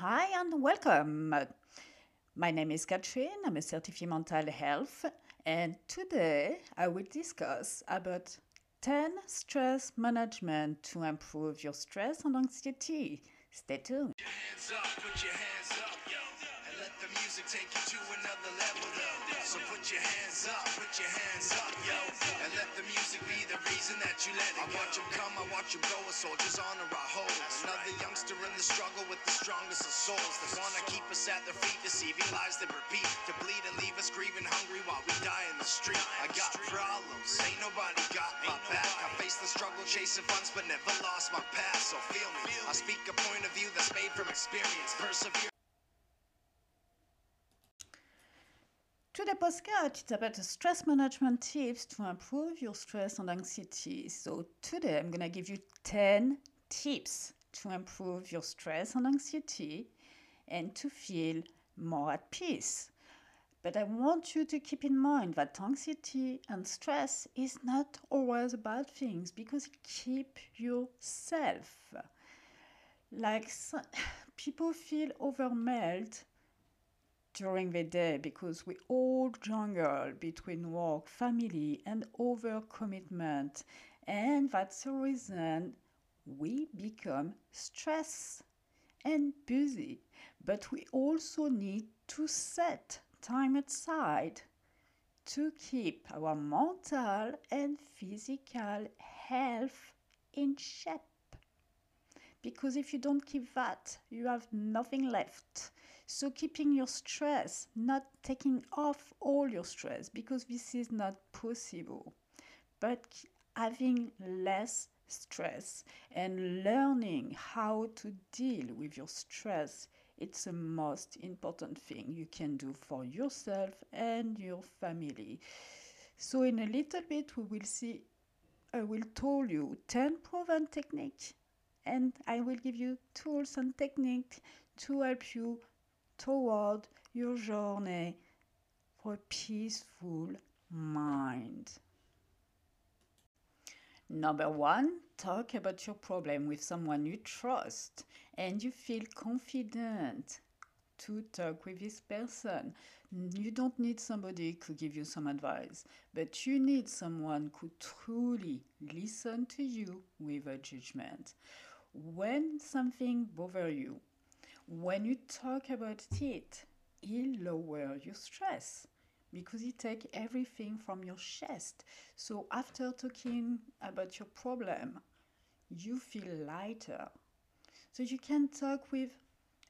Hi and welcome. My name is Katrin. I'm a certified mental health, and today I will discuss about 10 stress management to improve your stress and anxiety. Stay tuned. up, up, yo. And let the music take you to another level, though. So put your hands up, put your hands up, yo. And let the music be the reason that you let it go. I watch them come, I watch them go, a soldier's honor I hold. Another youngster in the struggle with the strongest of souls. They wanna keep us at their feet, deceiving lies that repeat. To bleed and leave us grieving hungry while we die in the street. I got problems, ain't nobody got my back. I faced the struggle chasing funds, but never lost my past. So feel me, I speak a point of view that's made from experience. Persevere. Today podcast it's about stress management tips to improve your stress and anxiety. So today I'm gonna give you 10 tips to improve your stress and anxiety and to feel more at peace. But I want you to keep in mind that anxiety and stress is not always bad things because it keep yourself. Like people feel overwhelmed during the day because we all jungle between work, family, and overcommitment. And that's the reason we become stressed and busy. But we also need to set time aside to keep our mental and physical health in shape because if you don't keep that, you have nothing left. So, keeping your stress, not taking off all your stress, because this is not possible, but having less stress and learning how to deal with your stress. It's the most important thing you can do for yourself and your family. So, in a little bit, we will see, I will tell you 10 proven techniques and I will give you tools and techniques to help you toward your journey for a peaceful mind. Number one, talk about your problem with someone you trust and you feel confident to talk with this person. You don't need somebody to give you some advice, but you need someone who truly listen to you without judgment. When something bother you, when you talk about it, it lower your stress because it take everything from your chest. So after talking about your problem, you feel lighter. So you can talk with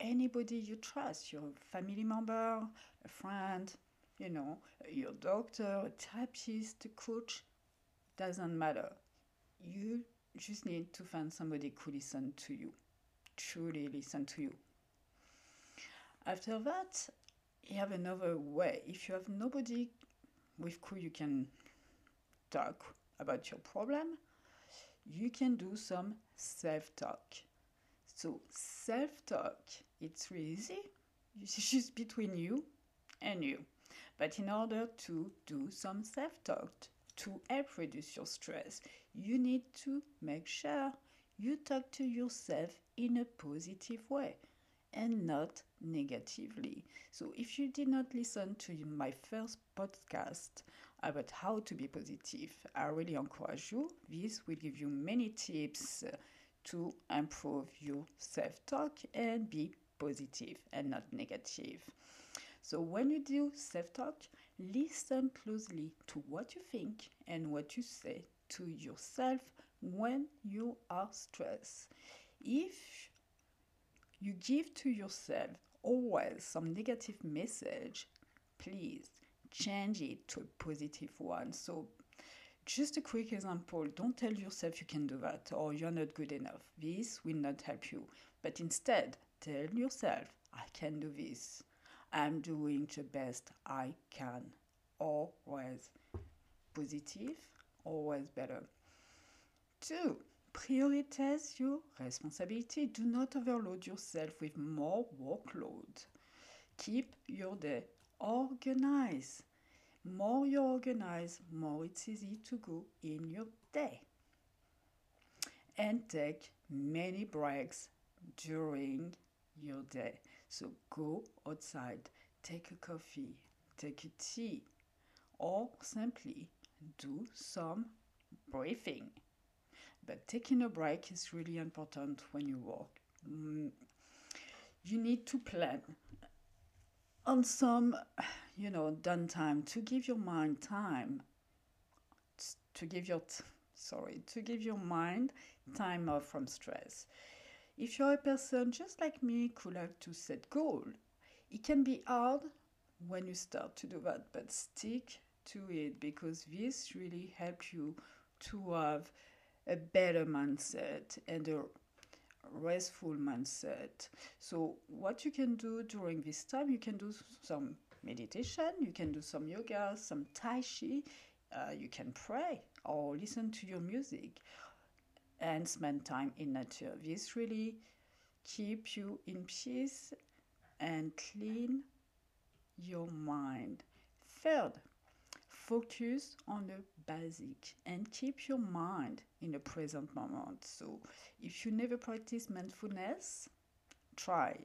anybody you trust, your family member, a friend, you know, your doctor, a therapist, a coach, doesn't matter. You just need to find somebody who listen to you, truly listen to you. After that, you have another way. If you have nobody with who you can talk about your problem, you can do some self-talk. So self-talk, it's really easy. It's just between you and you. But in order to do some self-talk to help reduce your stress, you need to make sure you talk to yourself in a positive way and not negatively. So, if you did not listen to my first podcast about how to be positive, I really encourage you. This will give you many tips uh, to improve your self talk and be positive and not negative. So, when you do self talk, listen closely to what you think and what you say to yourself when you are stressed. If you give to yourself always some negative message, please change it to a positive one. So, just a quick example don't tell yourself you can do that or you're not good enough. This will not help you. But instead, tell yourself, I can do this. I'm doing the best I can. Always positive, always better. Two, prioritize your responsibility. Do not overload yourself with more workload. Keep your day organized. More you organize, more it's easy to go in your day. And take many breaks during your day. So go outside, take a coffee, take a tea, or simply do some breathing. But taking a break is really important when you work. Mm, you need to plan on some, you know, downtime to give your mind time to give your t- sorry to give your mind time off from stress. If you're a person just like me who like to set goal, it can be hard when you start to do that, but stick to it because this really helps you to have a better mindset and a restful mindset. So, what you can do during this time, you can do some meditation, you can do some yoga, some tai chi, uh, you can pray or listen to your music and spend time in nature. This really keep you in peace and clean your mind. Third, focus on the basic and keep your mind in the present moment. So, if you never practice mindfulness, try.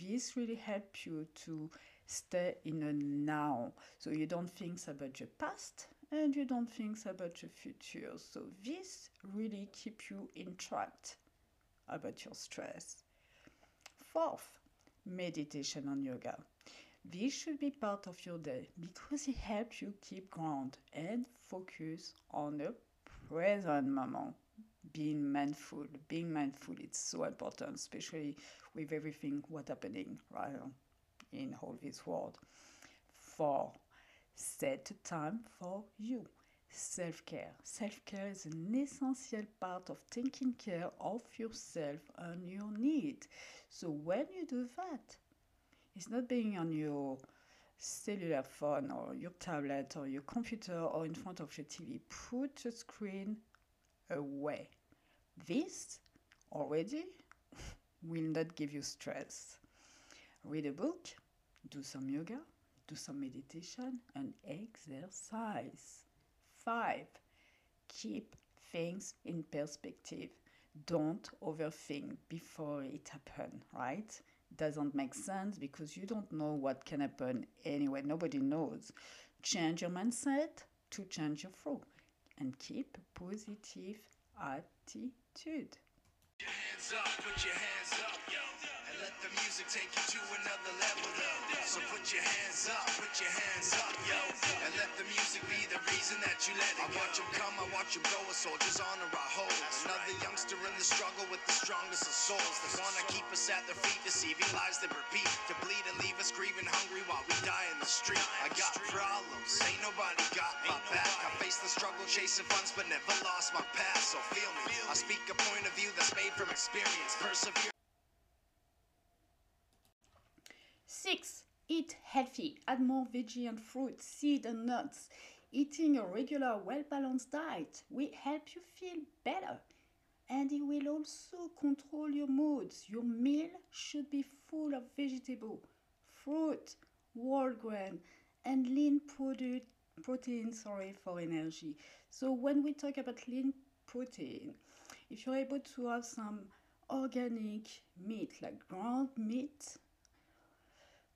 This really helps you to stay in a now so you don't think about your past and you don't think about your future. So this really keep you in track about your stress. Fourth, meditation and yoga. This should be part of your day because it helps you keep ground and focus on the present moment. Being mindful, being mindful, it's so important, especially with everything what happening right now in all this world. Four, set time for you. Self care. Self care is an essential part of taking care of yourself and your needs. So when you do that, it's not being on your cellular phone or your tablet or your computer or in front of your TV. Put the screen away. This already will not give you stress. Read a book, do some yoga, do some meditation and exercise. Five, keep things in perspective. Don't overthink before it happens, right? Doesn't make sense because you don't know what can happen anyway. Nobody knows. Change your mindset to change your flow and keep a positive attitude. Hands up, put your hands up, yo. And let the music take you to another level, though. So put your hands up, put your hands up, yo. And let the music be the reason that you let it I watch them come, I watch them go, a soldier's honor I hold. Another youngster in the struggle with the strongest souls. They wanna keep us at their feet, deceiving lies that repeat. To bleed and leave us grieving hungry while we die in the street. I got problems, ain't nobody got my back. I face the struggle chasing funds, but never lost my past. So feel me, I speak a point of view that's made from experience. Persevere. Six, eat healthy. Add more veggie and fruit, seed and nuts. Eating a regular, well balanced diet will help you feel better. And it will also control your moods. Your meal should be full of vegetable, fruit, whole grain, and lean product, protein sorry, for energy. So when we talk about lean protein, if you're able to have some organic meat like ground meat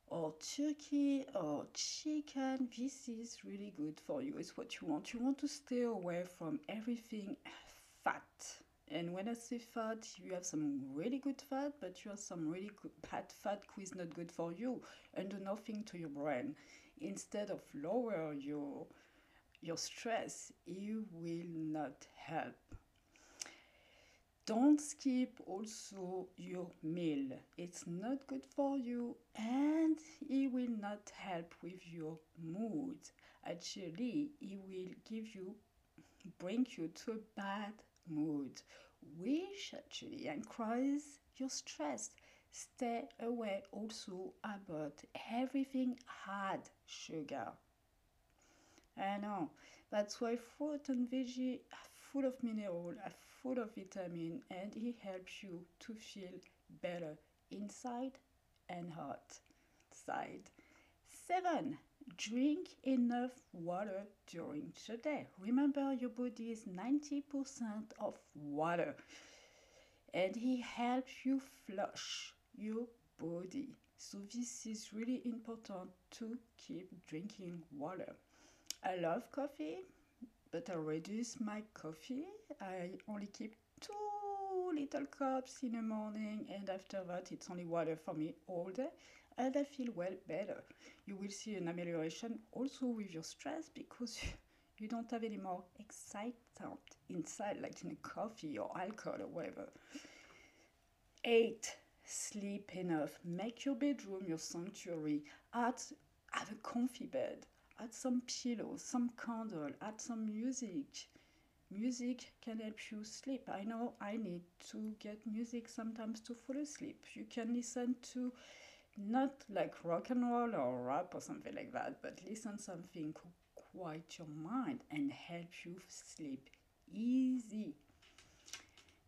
or turkey or chicken this is really good for you it's what you want you want to stay away from everything fat and when i say fat you have some really good fat but you have some really bad fat who is not good for you and do nothing to your brain instead of lower your your stress you will not help don't skip also your meal. It's not good for you and it will not help with your mood. Actually, it will give you bring you to a bad mood, which actually and increase your stress. Stay away also about everything hard sugar. I know that's why fruit and veggie are full of mineral, are full of vitamin, and it helps you to feel better inside and outside. Seven, drink enough water during the day. Remember, your body is 90% of water, and it helps you flush your body. So this is really important to keep drinking water. I love coffee, but I reduce my coffee. I only keep two little cups in the morning, and after that, it's only water for me all day, and I feel well better. You will see an amelioration also with your stress because you don't have any more excitement inside, like in a coffee or alcohol or whatever. Eight, sleep enough. Make your bedroom your sanctuary. Add, have a comfy bed. Add some pillows, some candle. Add some music. Music can help you sleep. I know I need to get music sometimes to fall asleep. You can listen to not like rock and roll or rap or something like that, but listen something quiet your mind and help you sleep easy.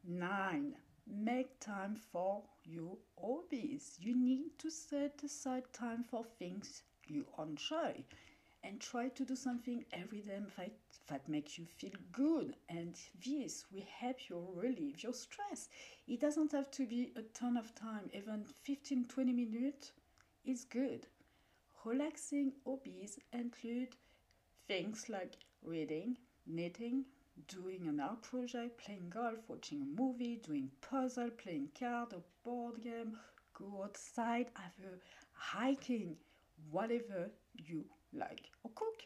Nine, make time for your hobbies. You need to set aside time for things you enjoy and try to do something every day that, that makes you feel good. And this will help you relieve your stress. It doesn't have to be a ton of time, even 15 20 minutes is good. Relaxing hobbies include things like reading, knitting, doing an art project, playing golf, watching a movie, doing puzzle, playing card or board game, go outside, have a hiking, whatever you like, or cook.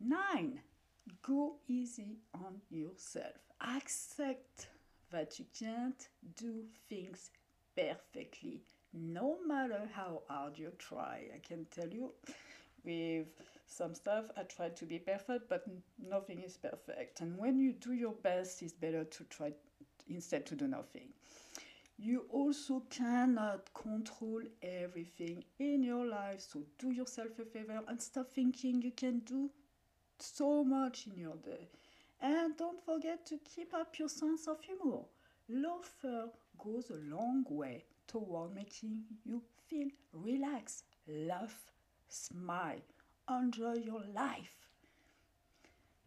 Nine, go easy on yourself. Accept that you can't do things perfectly, no matter how hard you try. I can tell you with some stuff I try to be perfect, but nothing is perfect. And when you do your best, it's better to try instead to do nothing. You also cannot control everything in your life, so do yourself a favor and stop thinking you can do so much in your day. And don't forget to keep up your sense of humor. Laughter goes a long way toward making you feel relaxed. Laugh, smile, enjoy your life.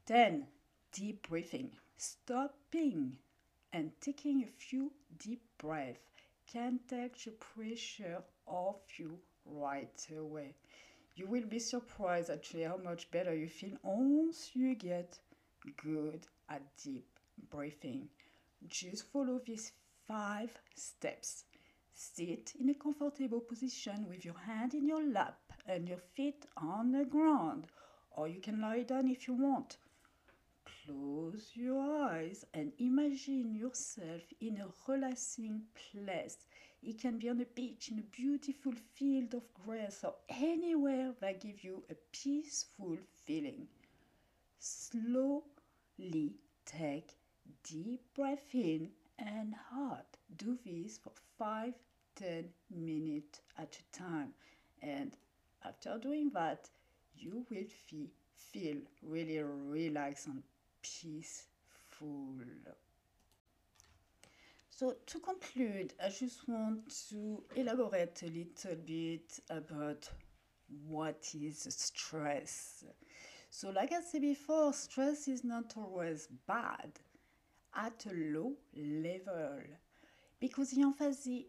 10. Deep breathing. Stopping and taking a few deep breaths can take the pressure off you right away. You will be surprised actually how much better you feel once you get good at deep breathing. Just follow these five steps. Sit in a comfortable position with your hand in your lap and your feet on the ground, or you can lie down if you want. Close your eyes and imagine yourself in a relaxing place. It can be on a beach, in a beautiful field of grass, or anywhere that gives you a peaceful feeling. Slowly take deep breath in and out. Do this for 5 10 minutes at a time. And after doing that, you will feel, feel really relaxed and peaceful. So, to conclude, I just want to elaborate a little bit about what is stress. So, like I said before, stress is not always bad at a low level because it emphasizes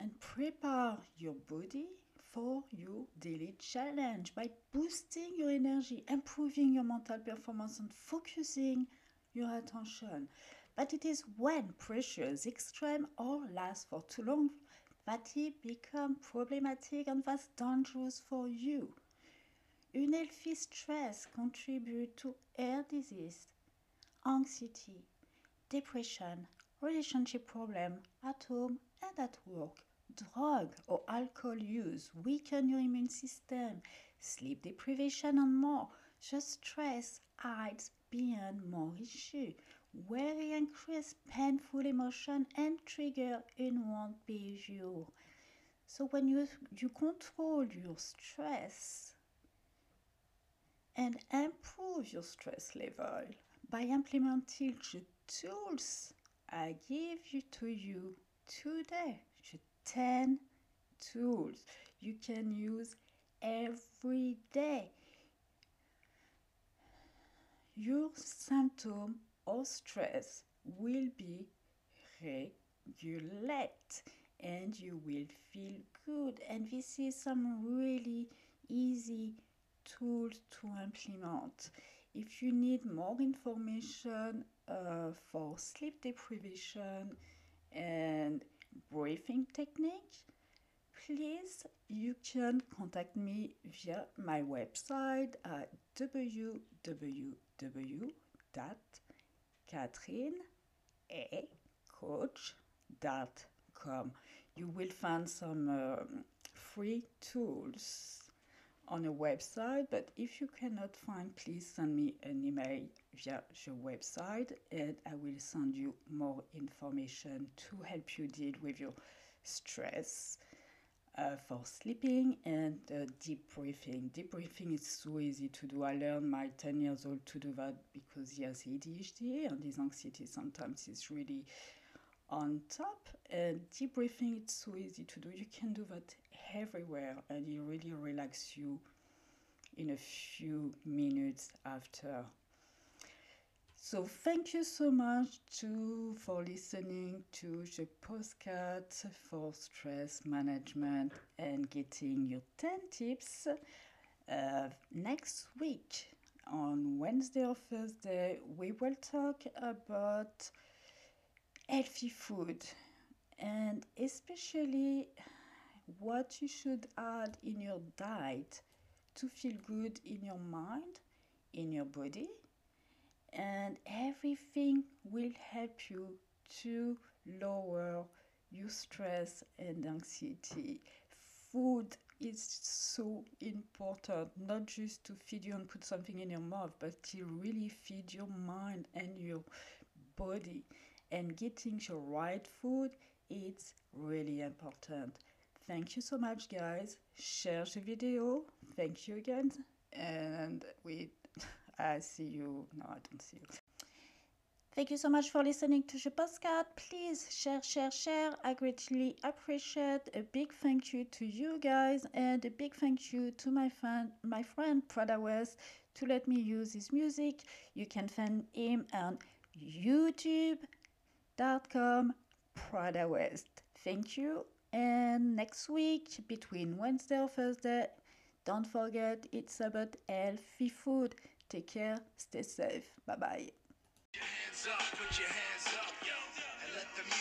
and prepare your body for your daily challenge by boosting your energy, improving your mental performance, and focusing your attention. But it is when pressure is extreme or lasts for too long that it becomes problematic and thus dangerous for you. Unhealthy stress contributes to heart disease, anxiety, depression, relationship problems at home and at work drug or alcohol use weaken your immune system, sleep deprivation, and more. Just stress hides beyond more issue. Worry increase painful emotion and trigger unwanted behavior. So when you you control your stress and improve your stress level by implementing the tools I give you to you today 10 tools you can use every day. Your symptom or stress will be regulate and you will feel good. And this is some really easy tools to implement. If you need more information uh, for sleep deprivation and breathing technique, please you can contact me via my website at www.catherineacoach.com. You will find some um, free tools on a website, but if you cannot find, please send me an email via the website and I will send you more information to help you deal with your stress uh, for sleeping and uh, deep breathing. Deep breathing is so easy to do. I learned my 10 years old to do that because he has ADHD and his anxiety sometimes is really on top. And deep breathing, it's so easy to do. You can do that everywhere and it really relax you in a few minutes after so thank you so much to for listening to the postcard for stress management and getting your 10 tips uh, next week. On wednesday or thursday we will talk about healthy food and especially what you should add in your diet to feel good in your mind, in your body, and everything will help you to lower your stress and anxiety. Food is so important, not just to feed you and put something in your mouth, but to really feed your mind and your body. And getting the right food, it's really important. Thank you so much, guys. Share the video. Thank you again. And we, I see you. No, I don't see you. Thank you so much for listening to the postcard. Please share, share, share. I greatly appreciate. A big thank you to you guys, and a big thank you to my friend, my friend Prada West, to let me use his music. You can find him on YouTube.com. Prada West. Thank you and next week, between Wednesday or Thursday, don't forget it's about healthy food. Take care, stay safe. Bye bye.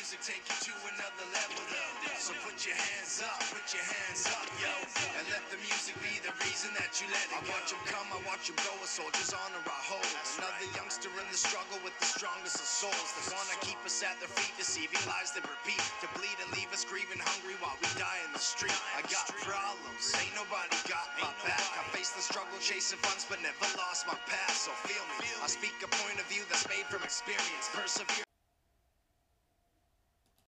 Music take you to another level, though. So put your hands up, put your hands up, yo. And let the music be the reason that you let it I watch them come, I watch them go, a soldier's honor I hold. Another youngster in the struggle with the strongest of souls. That wanna keep us at their feet, deceiving lies that repeat. To bleed and leave us grieving hungry while we die in the street. I got problems, ain't nobody got my back. I face the struggle chasing funds, but never lost my past. So feel me, I speak a point of view that's made from experience. Persevere.